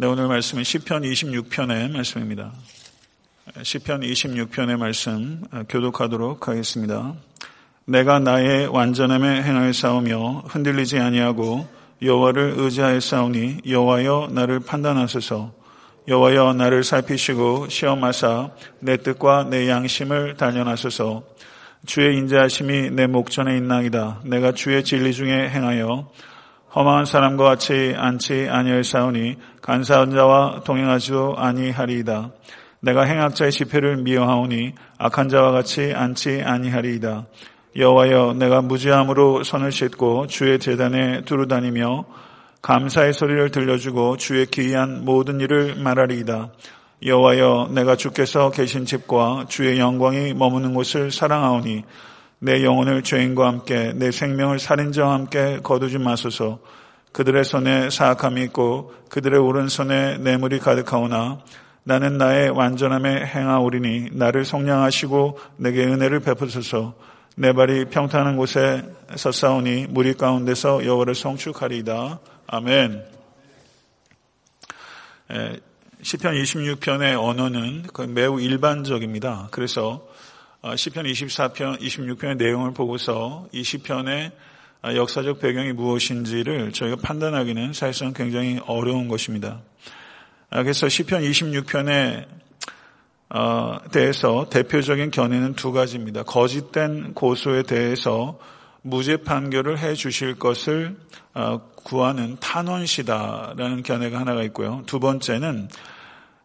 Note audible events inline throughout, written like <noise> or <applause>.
네, 오늘 말씀은 시편 26편의 말씀입니다. 시편 26편의 말씀 아, 교독하도록 하겠습니다. 내가 나의 완전함에 행하여 싸우며 흔들리지 아니하고 여호와를 의지하여 싸우니 여호와여 나를 판단하소서 여호와여 나를 살피시고 시험하사 내 뜻과 내 양심을 단련하소서 주의 인자하심이 내 목전에 있나이다 내가 주의 진리 중에 행하여 험한 사람과 같이 앉지 아니할사오니 간사한 자와 동행하지도 아니하리이다. 내가 행악자의 지폐를 미워하오니 악한 자와 같이 앉지 아니하리이다. 여호와여 내가 무지함으로 손을 씻고 주의 재단에 두루다니며 감사의 소리를 들려주고 주의 기이한 모든 일을 말하리이다. 여호와여 내가 주께서 계신 집과 주의 영광이 머무는 곳을 사랑하오니 내 영혼을 죄인과 함께 내 생명을 살인자와 함께 거두지 마소서. 그들의 손에 사악함이 있고 그들의 오른손에 뇌물이 가득하오나 나는 나의 완전함에 행하오리니 나를 속량하시고 내게 은혜를 베푸소서. 내 발이 평탄한 곳에 섰사오니 무리 가운데서 여호와를 성축하리이다. 아멘. 시편 26편의 언어는 매우 일반적입니다. 그래서 어, 시편 24편, 26편의 내용을 보고서 이 시편의 아, 역사적 배경이 무엇인지를 저희가 판단하기는 사실상 굉장히 어려운 것입니다. 아, 그래서 시편 26편에 어, 대해서 대표적인 견해는 두 가지입니다. 거짓된 고소에 대해서 무죄 판결을 해 주실 것을 어, 구하는 탄원시다라는 견해가 하나가 있고요. 두 번째는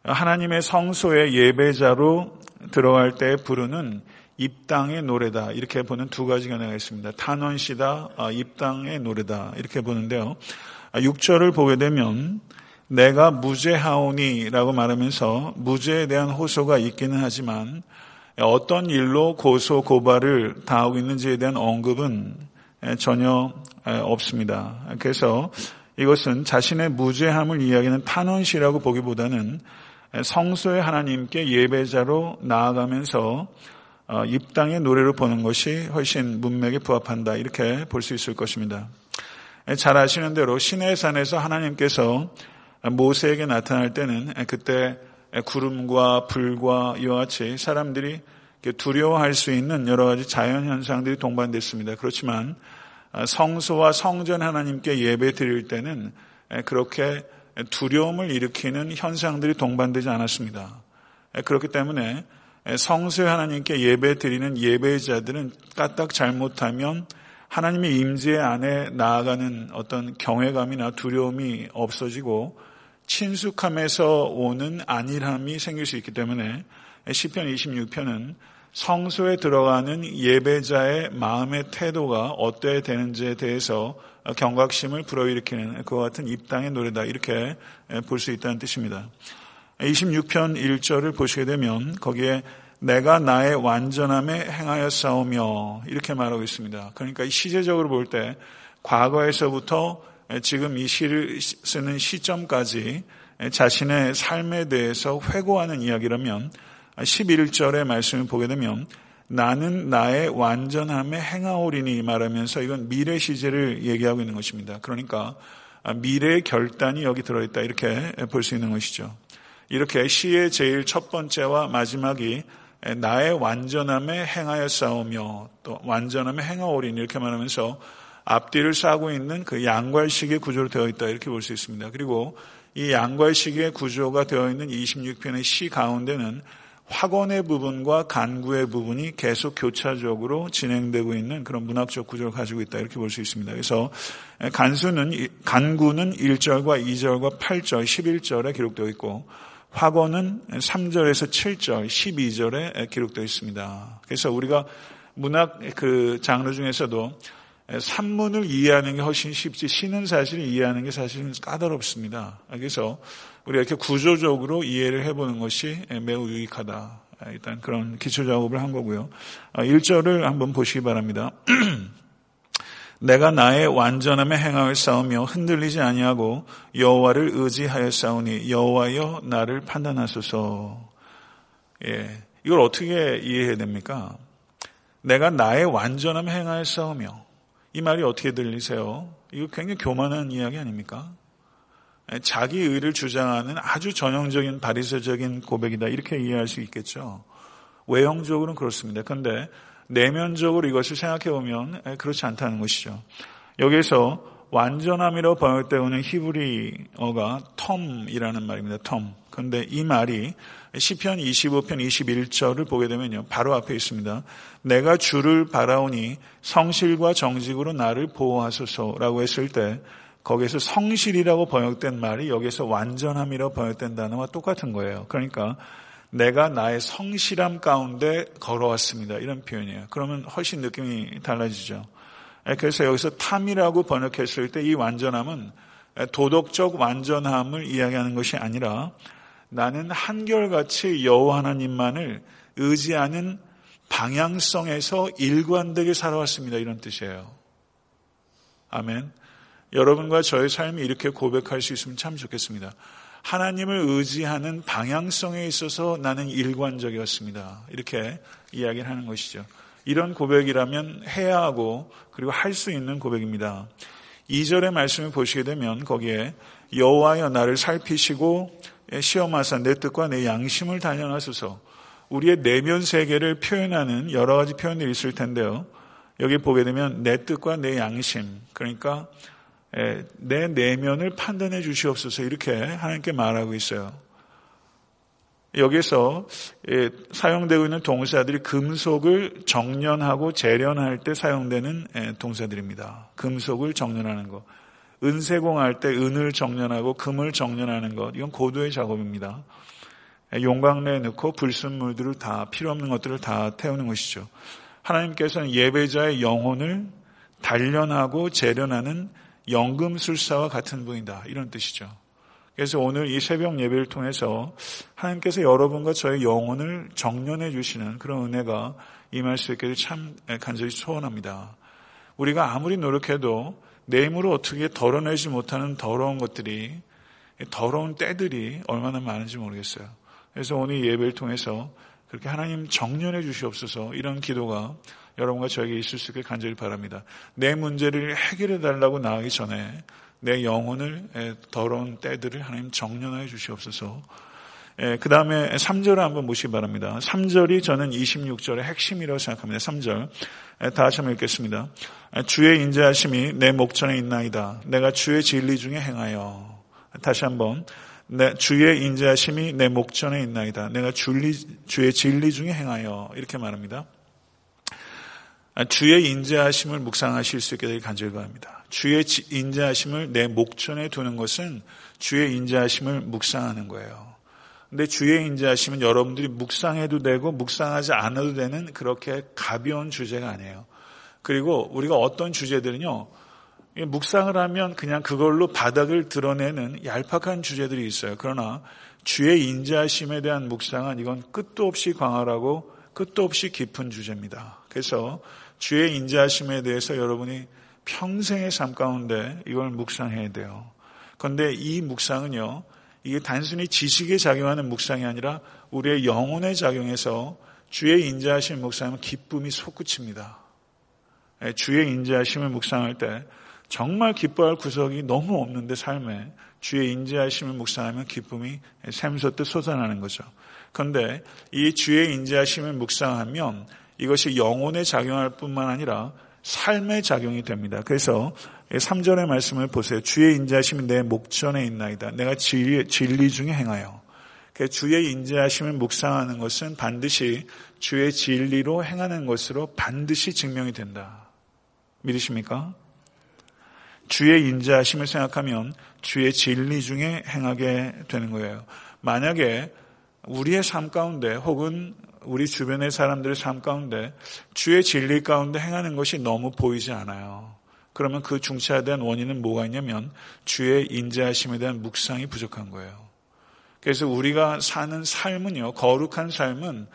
하나님의 성소의 예배자로 들어갈 때 부르는 입당의 노래다 이렇게 보는 두 가지 견해가 있습니다. 탄원시다, 아, 입당의 노래다 이렇게 보는데요. 6절을 아, 보게 되면 내가 무죄하오니라고 말하면서 무죄에 대한 호소가 있기는 하지만 어떤 일로 고소 고발을 당하고 있는지에 대한 언급은 전혀 없습니다. 그래서 이것은 자신의 무죄함을 이야기하는 탄원시라고 보기보다는 성소의 하나님께 예배자로 나아가면서 어, 입당의 노래로 보는 것이 훨씬 문맥에 부합한다 이렇게 볼 수 있을 것입니다. 잘 아시는 대로 신의 산에서 하나님께서 모세에게 나타날 때는 그때 구름과 불과 이와 같이 사람들이 두려워할 수 있는 여러 가지 자연 현상들이 동반됐습니다. 그렇지만 성소와 성전 하나님께 예배 드릴 때는 그렇게 두려움을 일으키는 현상들이 동반되지 않았습니다. 그렇기 때문에 성소에 하나님께 예배 드리는 예배자들은 까딱 잘못하면 하나님의 임재 안에 나아가는 어떤 경외감이나 두려움이 없어지고 친숙함에서 오는 안일함이 생길 수 있기 때문에 시편 26편은 성소에 들어가는 예배자의 마음의 태도가 어때야 되는지에 대해서 경각심을 불어일으키는 그와 같은 입당의 노래다 이렇게 볼 수 있다는 뜻입니다. 26편 1절을 보시게 되면 거기에 내가 나의 완전함에 행하여 싸우며 이렇게 말하고 있습니다. 그러니까 시제적으로 볼 때 과거에서부터 지금 이 시를 쓰는 시점까지 자신의 삶에 대해서 회고하는 이야기라면 11절의 말씀을 보게 되면 나는 나의 완전함에 행하오리니 말하면서 이건 미래 시제를 얘기하고 있는 것입니다. 그러니까 미래의 결단이 여기 들어있다 이렇게 볼 수 있는 것이죠. 이렇게 시의 제일 첫 번째와 마지막이 나의 완전함에 행하여 싸우며 또 완전함에 행하오리니 이렇게 말하면서 앞뒤를 싸고 있는 그 양괄식의 구조로 되어 있다 이렇게 볼 수 있습니다. 그리고 이 양괄식의 구조가 되어 있는 26편의 시 가운데는 확언의 부분과 간구의 부분이 계속 교차적으로 진행되고 있는 그런 문학적 구조를 가지고 있다 이렇게 볼 수 있습니다. 그래서 간수는 간구는 1절과 2절과 8절, 11절에 기록되어 있고 확언은 3절에서 7절, 12절에 기록되어 있습니다. 그래서 우리가 문학 그 장르 중에서도 산문을 이해하는 게 훨씬 쉽지 시는 사실 이해하는 게 사실은 까다롭습니다. 그래서 우리가 이렇게 구조적으로 이해를 해보는 것이 매우 유익하다. 일단 그런 기초 작업을 한 거고요. 1절을 한번 보시기 바랍니다. <clears throat> 내가 나의 완전함에 행함을 싸우며 흔들리지 아니하고 여호와를 의지하여 싸우니 여호와여 나를 판단하소서. 예, 이걸 어떻게 이해해야 됩니까? 내가 나의 완전함에 행하여 싸우며 이 말이 어떻게 들리세요? 이거 굉장히 교만한 이야기 아닙니까? 자기 의를 주장하는 아주 전형적인 바리새적인 고백이다 이렇게 이해할 수 있겠죠. 외형적으로는 그렇습니다. 그런데 내면적으로 이것을 생각해 보면 그렇지 않다는 것이죠. 여기에서 완전함이라고 번역되어 는 히브리어가 텀이라는 말입니다. 텀. 그런데 이 말이 시편 25편 21절을 보게 되면요. 바로 앞에 있습니다. 내가 주를 바라오니 성실과 정직으로 나를 보호하소서라고 했을 때 거기에서 성실이라고 번역된 말이 여기서 완전함이라고 번역된 단어와 똑같은 거예요. 그러니까 내가 나의 성실함 가운데 걸어왔습니다. 이런 표현이에요. 그러면 훨씬 느낌이 달라지죠. 예, 그래서 여기서 탐이라고 번역했을 때 이 완전함은 도덕적 완전함을 이야기하는 것이 아니라 나는 한결같이 여호와 하나님만을 의지하는 방향성에서 일관되게 살아왔습니다. 이런 뜻이에요. 아멘. 여러분과 저의 삶이 이렇게 고백할 수 있으면 참 좋겠습니다. 하나님을 의지하는 방향성에 있어서 나는 일관적이었습니다. 이렇게 이야기를 하는 것이죠. 이런 고백이라면 해야 하고 그리고 할 수 있는 고백입니다. 2절의 말씀을 보시게 되면 거기에 여호와여 나를 살피시고 시험하사 내 뜻과 내 양심을 단련하소서 우리의 내면 세계를 표현하는 여러 가지 표현들이 있을 텐데요. 여기 보게 되면 내 뜻과 내 양심 그러니까 내 내면을 판단해 주시옵소서 이렇게 하나님께 말하고 있어요. 여기서 사용되고 있는 동사들이 금속을 정련하고 재련할 때 사용되는 동사들입니다. 금속을 정련하는 것. 은세공할 때 은을 정련하고 금을 정련하는 것. 이건 고도의 작업입니다. 용광내에 넣고 불순물들을 다 필요 없는 것들을 다 태우는 것이죠. 하나님께서는 예배자의 영혼을 단련하고 재련하는 연금술사와 같은 분이다. 이런 뜻이죠. 그래서 오늘 이 새벽 예배를 통해서 하나님께서 여러분과 저의 영혼을 정련해 주시는 그런 은혜가 임할 수 있기를 참 간절히 소원합니다. 우리가 아무리 노력해도 내 힘으로 어떻게 덜어내지 못하는 더러운 것들이 더러운 때들이 얼마나 많은지 모르겠어요. 그래서 오늘 예배를 통해서 그렇게 하나님 정련해 주시옵소서 이런 기도가 여러분과 저에게 있을 수 있게 간절히 바랍니다. 내 문제를 해결해 달라고 나가기 전에 내 영혼을 더러운 때들을 하나님 정련하여 주시옵소서. 그 다음에 3절을 한번 보시기 바랍니다. 3절이 저는 26절의 핵심이라고 생각합니다. 3절. 다시 한번 읽겠습니다. 주의 인자하심이 내 목전에 있나이다. 내가 주의 진리 중에 행하여. 다시 한번. 내 주의 인자하심이 내 목전에 있나이다. 내가 주의 진리 중에 행하여. 이렇게 말합니다. 주의 인자하심을 묵상하실 수 있게 되길 간절히 바랍니다. 주의 인자하심을 내 목전에 두는 것은 주의 인자하심을 묵상하는 거예요. 근데 주의 인자하심은 여러분들이 묵상해도 되고 묵상하지 않아도 되는 그렇게 가벼운 주제가 아니에요. 그리고 우리가 어떤 주제들은요, 묵상을 하면 그냥 그걸로 바닥을 드러내는 얄팍한 주제들이 있어요. 그러나 주의 인자하심에 대한 묵상은 이건 끝도 없이 광활하고 끝도 없이 깊은 주제입니다. 그래서 주의 인자하심에 대해서 여러분이 평생의 삶 가운데 이걸 묵상해야 돼요. 그런데 이 묵상은요, 이게 단순히 지식에 작용하는 묵상이 아니라 우리의 영혼에 작용해서 주의 인자하심 묵상하면 기쁨이 솟구칩니다. 예, 주의 인자하심을 묵상할 때 정말 기뻐할 구석이 너무 없는데 삶에 주의 인자하심을 묵상하면 기쁨이 샘솟듯 솟아나는 거죠. 그런데 이 주의 인자하심을 묵상하면 이것이 영혼에 작용할 뿐만 아니라 삶의 작용이 됩니다. 그래서 3절의 말씀을 보세요. 주의 인자하심이 내 목전에 있나이다. 내가 진리, 진리 중에 행하여. 주의 인자하심을 묵상하는 것은 반드시 주의 진리로 행하는 것으로 반드시 증명이 된다. 믿으십니까? 주의 인자하심을 생각하면 주의 진리 중에 행하게 되는 거예요. 만약에 우리의 삶 가운데 혹은 우리 주변의 사람들의 삶 가운데 주의 진리 가운데 행하는 것이 너무 보이지 않아요. 그러면 그 중차대한 원인은 뭐가 있냐면 주의 인자하심에 대한 묵상이 부족한 거예요. 그래서 우리가 사는 삶은요, 거룩한 삶은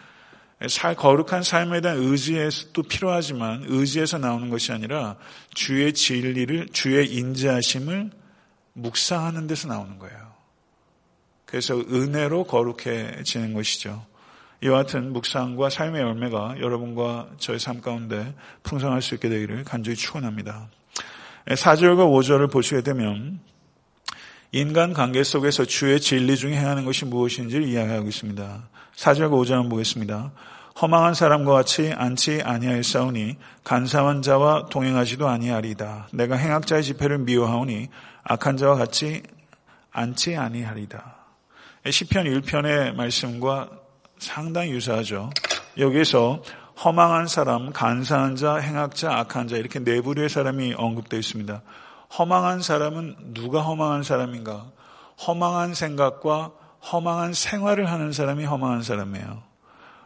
거룩한 삶에 대한 의지에서도 필요하지만 의지에서 나오는 것이 아니라 주의 진리를, 주의 인자하심을 묵상하는 데서 나오는 거예요. 그래서 은혜로 거룩해지는 것이죠. 이와 같은 묵상과 삶의 열매가 여러분과 저의 삶 가운데 풍성할 수 있게 되기를 간절히 축원합니다. 4절과 5절을 보시게 되면 인간 관계 속에서 주의 진리 중에 행하는 것이 무엇인지를 이야기하고 있습니다. 4절 5절 보겠습니다. 허망한 사람과 같이 않지 아니하였사오니 간사한 자와 동행하지도 아니하리다. 내가 행악자의 집회를 미워하오니 악한 자와 같이 않지 아니하리다. 시편 1편의 말씀과 상당히 유사하죠. 여기에서 허망한 사람, 간사한 자, 행악자, 악한 자 이렇게 네 부류의 사람이 언급되어 있습니다. 허망한 사람은 누가 허망한 사람인가? 허망한 생각과 허망한 생활을 하는 사람이 허망한 사람이에요.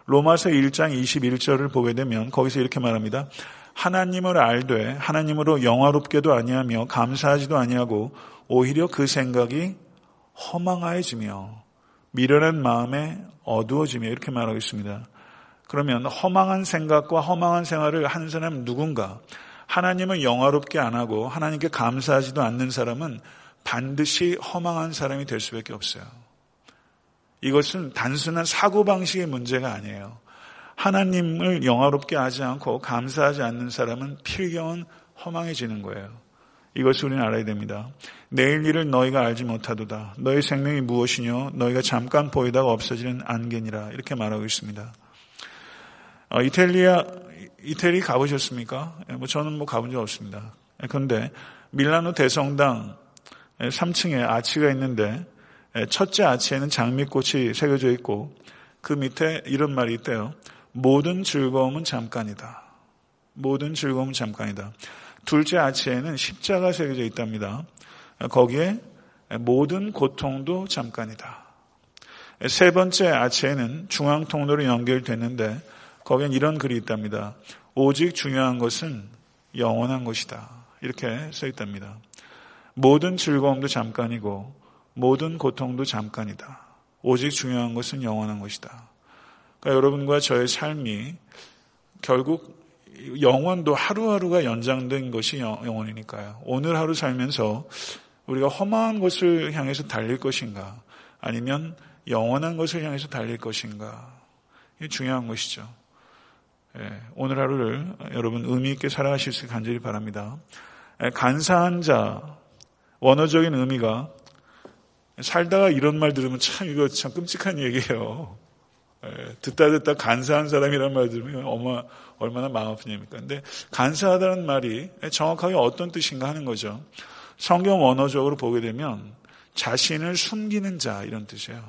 로마서 1장 21절을 보게 되면 거기서 이렇게 말합니다. 하나님을 알되 하나님으로 영화롭게도 아니하며 감사하지도 아니하고 오히려 그 생각이 허망하여지며 미련한 마음에 어두워지며 이렇게 말하고 있습니다. 그러면 허망한 생각과 허망한 생활을 하는 사람은 누군가? 하나님을 영화롭게 안 하고 하나님께 감사하지도 않는 사람은 반드시 허망한 사람이 될 수밖에 없어요. 이것은 단순한 사고방식의 문제가 아니에요. 하나님을 영화롭게 하지 않고 감사하지 않는 사람은 필경은 허망해지는 거예요. 이것을 우리는 알아야 됩니다. 내일 일을 너희가 알지 못하도다. 너희 생명이 무엇이뇨? 너희가 잠깐 보이다가 없어지는 안개니라. 이렇게 말하고 있습니다. 어, 이탈리아, 이태리 가보셨습니까? 예, 뭐 저는 뭐 가본 적 없습니다. 예, 그런데 밀라노 대성당 3층에 예, 아치가 있는데 첫째 아치에는 장미꽃이 새겨져 있고 그 밑에 이런 말이 있대요. 모든 즐거움은 잠깐이다. 모든 즐거움은 잠깐이다. 둘째 아치에는 십자가 새겨져 있답니다. 거기에 모든 고통도 잠깐이다. 세 번째 아치에는 중앙 통로로 연결됐는데 거기엔 이런 글이 있답니다. 오직 중요한 것은 영원한 것이다. 이렇게 써 있답니다. 모든 즐거움도 잠깐이고 모든 고통도 잠깐이다. 오직 중요한 것은 영원한 것이다. 그러니까 여러분과 저의 삶이 결국 영원도 하루하루가 연장된 것이 영원이니까요. 오늘 하루 살면서 우리가 험한 것을 향해서 달릴 것인가 아니면 영원한 것을 향해서 달릴 것인가 이게 중요한 것이죠. 예, 오늘 하루를 여러분 의미 있게 살아가실 수 간절히 바랍니다. 예, 간사한 자 원어적인 의미가 살다가 이런 말 들으면 참 이거 참 끔찍한 얘기예요. 예, 듣다 듣다 간사한 사람이라는 말 들으면 얼마, 얼마나 마음 아프냐니까. 근데 간사하다는 말이 정확하게 어떤 뜻인가 하는 거죠. 성경 원어적으로 보게 되면 자신을 숨기는 자 이런 뜻이에요.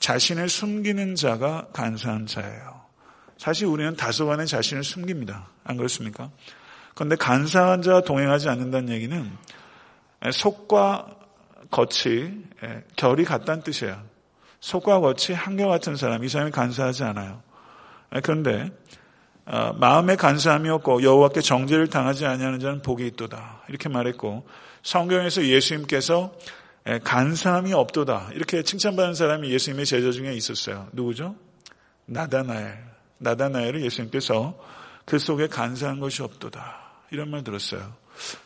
자신을 숨기는 자가 간사한 자예요. 사실 우리는 다소간에 자신을 숨깁니다. 안 그렇습니까? 그런데 간사한 자와 동행하지 않는다는 얘기는 속과 겉이 결이 같다는 뜻이에요. 속과 겉이 한결 같은 사람, 이 사람이 간사하지 않아요. 그런데 어, 마음에 간사함이 없고 여호와께 정죄를 당하지 아니하는 자는 복이 있도다. 이렇게 말했고 성경에서 예수님께서 간사함이 없도다. 이렇게 칭찬받는 사람이 예수님의 제자 중에 있었어요. 누구죠? 나다나엘. 나다나엘을 예수님께서 그 속에 간사한 것이 없도다. 이런 말 들었어요.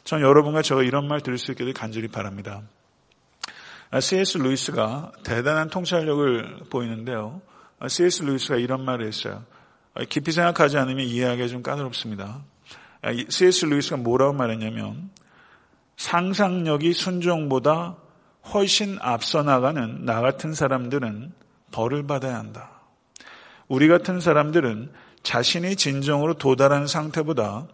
전 여러분과 제가 이런 말 들을 수 있기를 간절히 바랍니다. C.S. 루이스가 대단한 통찰력을 보이는데요. C.S. 루이스가 이런 말을 했어요. 깊이 생각하지 않으면 이해하기가 좀 까다롭습니다. C.S. 루이스가 뭐라고 말했냐면 상상력이 순종보다 훨씬 앞서 나가는 나 같은 사람들은 벌을 받아야 한다. 우리 같은 사람들은 자신이 진정으로 도달한 상태보다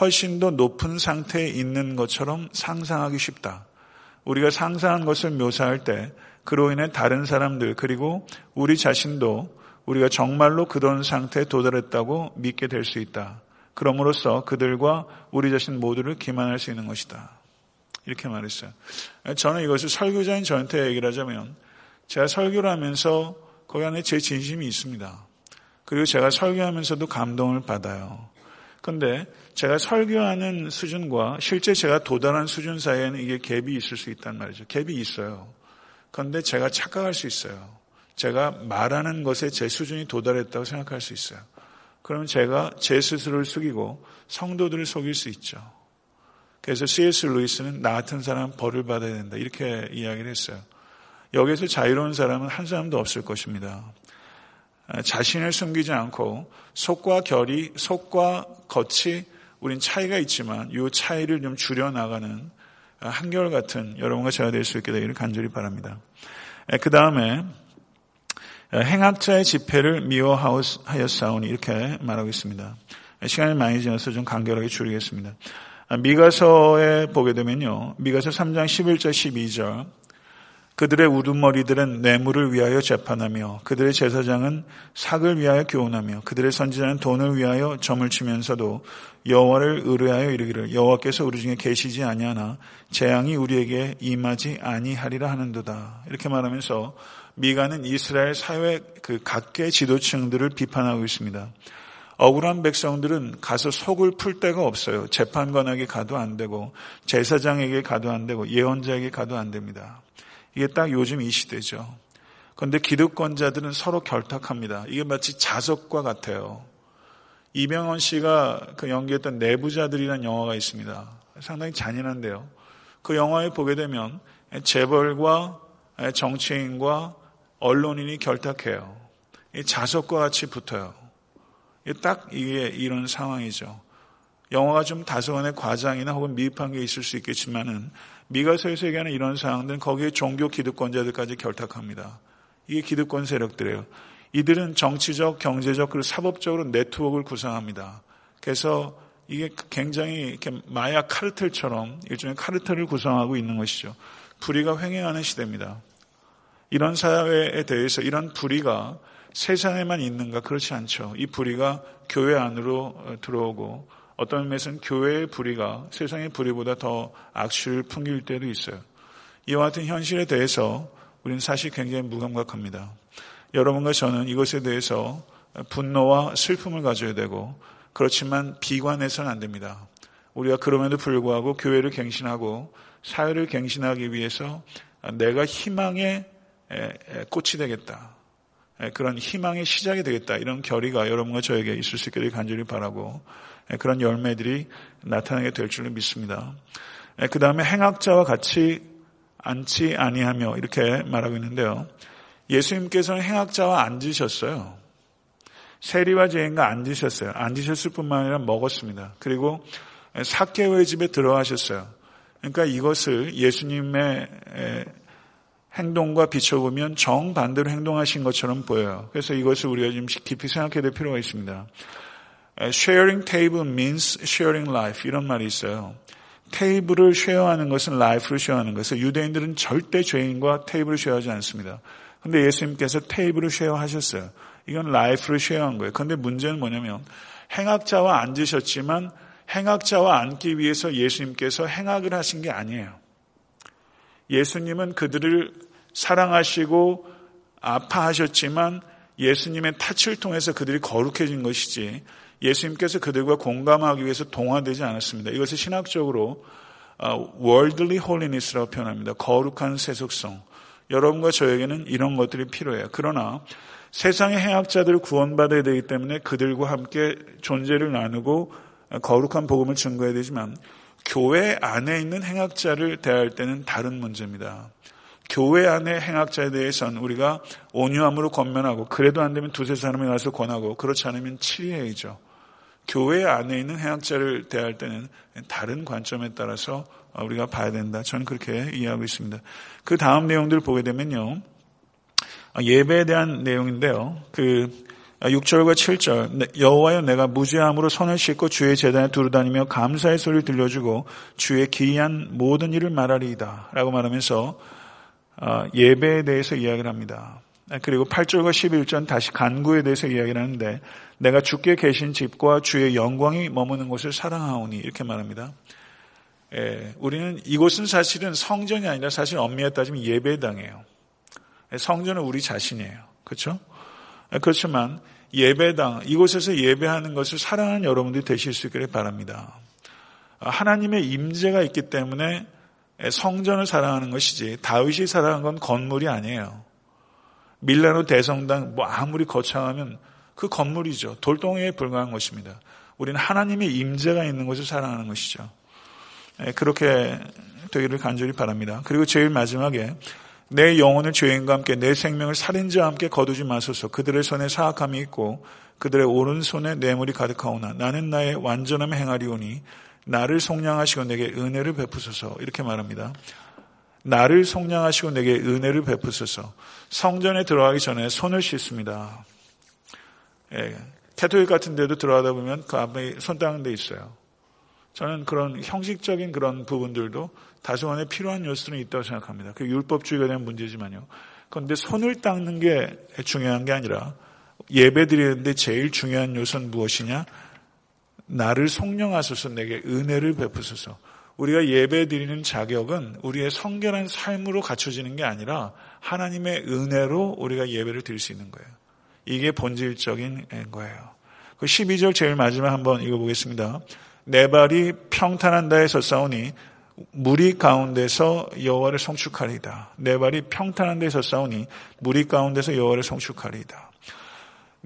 훨씬 더 높은 상태에 있는 것처럼 상상하기 쉽다. 우리가 상상한 것을 묘사할 때 그로 인해 다른 사람들 그리고 우리 자신도 우리가 정말로 그런 상태에 도달했다고 믿게 될 수 있다. 그럼으로써 그들과 우리 자신 모두를 기만할 수 있는 것이다. 이렇게 말했어요. 저는 이것을 설교자인 저한테 얘기를 하자면 제가 설교를 하면서 거기 안에 제 진심이 있습니다. 그리고 제가 설교하면서도 감동을 받아요. 근데 제가 설교하는 수준과 실제 제가 도달한 수준 사이에는 이게 갭이 있을 수 있단 말이죠. 갭이 있어요. 그런데 제가 착각할 수 있어요. 제가 말하는 것에 제 수준이 도달했다고 생각할 수 있어요. 그러면 제가 제 스스로를 속이고 성도들을 속일 수 있죠. 그래서 C.S. 루이스는 나 같은 사람 벌을 받아야 된다. 이렇게 이야기를 했어요. 여기서 자유로운 사람은 한 사람도 없을 것입니다. 자신을 숨기지 않고 속과 결이 속과 겉이 우린 차이가 있지만 이 차이를 좀 줄여 나가는 한결같은 여러분과 제가 될 수 있게 되기를 간절히 바랍니다. 그 다음에 행악자의 집회를 미워하였사오니 이렇게 말하고 있습니다. 시간이 많이 지나서 좀 간결하게 줄이겠습니다. 미가서에 보게 되면요. 미가서 3장 11절 12절 그들의 우두머리들은 뇌물을 위하여 재판하며 그들의 제사장은 삭을 위하여 교훈하며 그들의 선지자는 돈을 위하여 점을 치면서도 여호와를 의뢰하여 이르기를 여호와께서 우리 중에 계시지 아니하나 재앙이 우리에게 임하지 아니하리라 하는도다 이렇게 말하면서 미가는 이스라엘 사회 그 각계 지도층들을 비판하고 있습니다. 억울한 백성들은 가서 속을 풀 데가 없어요. 재판관에게 가도 안 되고 제사장에게 가도 안 되고 예언자에게 가도 안 됩니다. 이게 딱 요즘 이 시대죠. 그런데 기득권자들은 서로 결탁합니다. 이게 마치 자석과 같아요. 이병헌 씨가 그 연기했던 내부자들이라는 영화가 있습니다. 상당히 잔인한데요. 그 영화에 보게 되면 재벌과 정치인과 언론인이 결탁해요. 자석과 같이 붙어요. 딱 이게 이런 상황이죠. 영화가 좀 다소간의 과장이나 혹은 미흡한 게 있을 수 있겠지만은 미가서에서 얘기하는 이런 상황들은 거기에 종교 기득권자들까지 결탁합니다. 이게 기득권 세력들이에요. 이들은 정치적, 경제적, 그리고 사법적으로 네트워크를 구성합니다. 그래서 이게 굉장히 이렇게 마약 카르텔처럼 일종의 카르텔을 구성하고 있는 것이죠. 불의가 횡행하는 시대입니다. 이런 사회에 대해서 이런 불의가 세상에만 있는가 그렇지 않죠. 이 불의가 교회 안으로 들어오고 어떤 의미에서는 교회의 불의가 세상의 불의보다 더 악취를 풍길 때도 있어요. 이와 같은 현실에 대해서 우리는 사실 굉장히 무감각합니다. 여러분과 저는 이것에 대해서 분노와 슬픔을 가져야 되고 그렇지만 비관해서는 안 됩니다. 우리가 그럼에도 불구하고 교회를 갱신하고 사회를 갱신하기 위해서 내가 희망의 꽃이 되겠다. 그런 희망의 시작이 되겠다. 이런 결의가 여러분과 저에게 있을 수 있기를 간절히 바라고 예, 그런 열매들이 나타나게 될 줄을 믿습니다. 예, 그 다음에 행악자와 같이 앉지 아니하며 이렇게 말하고 있는데요. 예수님께서는 행악자와 앉으셨어요. 세리와 죄인과 앉으셨어요. 앉으셨을 뿐만 아니라 먹었습니다. 그리고 사케오의 집에 들어가셨어요. 그러니까 이것을 예수님의 행동과 비춰보면 정반대로 행동하신 것처럼 보여요. 그래서 이것을 우리가 좀 깊이 생각해야 될 필요가 있습니다. Sharing table means sharing life 이런 말이 있어요. 테이블을 share하는 것은 life를 share하는 것을 유대인들은 절대 죄인과 테이블을 쉐어하지 않습니다. 근데 예수님께서 테이블을 share하셨어요. 이건 life를 share한 거예요. 그런데 문제는 뭐냐면 행악자와 앉으셨지만 행악자와 앉기 위해서 예수님께서 행악을 하신 게 아니에요. 예수님은 그들을 사랑하시고 아파하셨지만 예수님의 타치를 통해서 그들이 거룩해진 것이지 예수님께서 그들과 공감하기 위해서 동화되지 않았습니다. 이것을 신학적으로 worldly holiness라고 표현합니다. 거룩한 세속성. 여러분과 저에게는 이런 것들이 필요해요. 그러나 세상의 행악자들을 구원받아야 되기 때문에 그들과 함께 존재를 나누고 거룩한 복음을 증거해야 되지만 교회 안에 있는 행악자를 대할 때는 다른 문제입니다. 교회 안의 행악자에 대해서는 우리가 온유함으로 권면하고 그래도 안 되면 두세 사람이 와서 권하고 그렇지 않으면 치리해야죠. 교회 안에 있는 행악자를 대할 때는 다른 관점에 따라서 우리가 봐야 된다. 저는 그렇게 이해하고 있습니다. 그 다음 내용들을 보게 되면요. 예배에 대한 내용인데요. 그 6절과 7절 여호와여 내가 무죄함으로 손을 씻고 주의 재단에 두루다니며 감사의 소리를 들려주고 주의 기이한 모든 일을 말하리이다 라고 말하면서 예배에 대해서 이야기를 합니다. 그리고 8절과 11절 다시 간구에 대해서 이야기를 하는데 내가 주께 계신 집과 주의 영광이 머무는 곳을 사랑하오니 이렇게 말합니다. 예, 우리는 이곳은 사실은 성전이 아니라 사실 엄밀히 따지면 예배당이에요. 예, 성전은 우리 자신이에요. 그렇죠? 예, 그렇지만 예배당 이곳에서 예배하는 것을 사랑하는 여러분들이 되실 수 있기를 바랍니다. 하나님의 임재가 있기 때문에 성전을 사랑하는 것이지 다윗이 사랑한 건 건물이 아니에요. 밀라노 대성당 뭐 아무리 거창하면 그 건물이죠. 돌덩이에 불과한 것입니다. 우리는 하나님의 임재가 있는 것을 사랑하는 것이죠. 예, 그렇게 되기를 간절히 바랍니다. 그리고 제일 마지막에 내 영혼을 죄인과 함께 내 생명을 살인자와 함께 거두지 마소서. 그들의 손에 사악함이 있고 그들의 오른손에 뇌물이 가득하오나 나는 나의 완전함에 행하리오니 나를 속량하시고 내게 은혜를 베푸소서 이렇게 말합니다. 나를 속량하시고 내게 은혜를 베푸소서 성전에 들어가기 전에 손을 씻습니다. 예, 가톨릭 같은 데도 들어가다 보면 그 앞에 손 닦는 데 있어요. 저는 그런 형식적인 그런 부분들도 다소간에 필요한 요소는 있다고 생각합니다. 그 율법주의가 대한 문제지만요. 그런데 손을 닦는 게 중요한 게 아니라 예배 드리는데 제일 중요한 요소는 무엇이냐? 나를 성령하소서 내게 은혜를 베푸소서. 우리가 예배 드리는 자격은 우리의 성결한 삶으로 갖춰지는 게 아니라 하나님의 은혜로 우리가 예배를 드릴 수 있는 거예요. 이게 본질적인 거예요. 그 12절 제일 마지막 한번 읽어보겠습니다. 내 발이 평탄한 데서 싸우니 무리 가운데서 여호와를 성축하리이다. 내 발이 평탄한 데서 싸우니 무리 가운데서 여호와를 성축하리이다.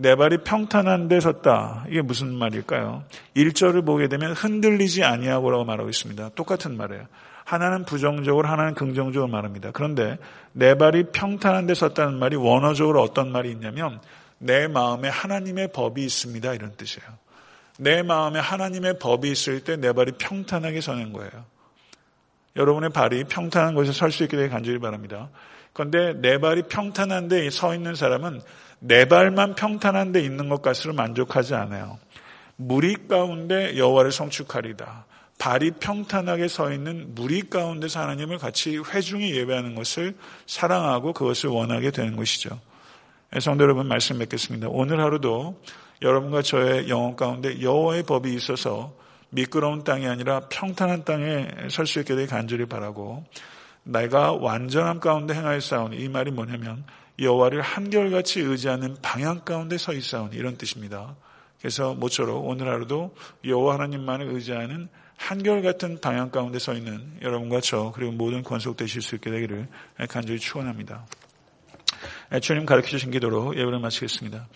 내 발이 평탄한 데 섰다. 이게 무슨 말일까요? 1절을 보게 되면 흔들리지 아니하고라고 말하고 있습니다. 똑같은 말이에요. 하나는 부정적으로 하나는 긍정적으로 말합니다. 그런데 내 발이 평탄한 데 섰다는 말이 원어적으로 어떤 말이 있냐면 내 마음에 하나님의 법이 있습니다. 이런 뜻이에요. 내 마음에 하나님의 법이 있을 때 내 발이 평탄하게 서는 거예요. 여러분의 발이 평탄한 곳에 설 수 있게 되길 간절히 바랍니다. 그런데 내 발이 평탄한 데 서 있는 사람은 내 발만 평탄한 데 있는 것 같으로 만족하지 않아요. 무리 가운데 여호와를 성축하리다. 발이 평탄하게 서 있는 무리 가운데서 하나님을 같이 회중히 예배하는 것을 사랑하고 그것을 원하게 되는 것이죠. 예, 성도 여러분 말씀 맺겠습니다. 오늘 하루도 여러분과 저의 영혼 가운데 여호와의 법이 있어서 미끄러운 땅이 아니라 평탄한 땅에 설 수 있게 되길 간절히 바라고 내가 완전함 가운데 행하여 싸우니 이 말이 뭐냐면 여호와를 한결같이 의지하는 방향 가운데 서 있사오니 이런 뜻입니다. 그래서 모쪼록 오늘 하루도 여호와 하나님만을 의지하는 한결같은 방향 가운데 서 있는 여러분과 저 그리고 모든 권속되실 수 있게 되기를 간절히 축원합니다. 주님 가르쳐 주신 기도로 예배를 마치겠습니다.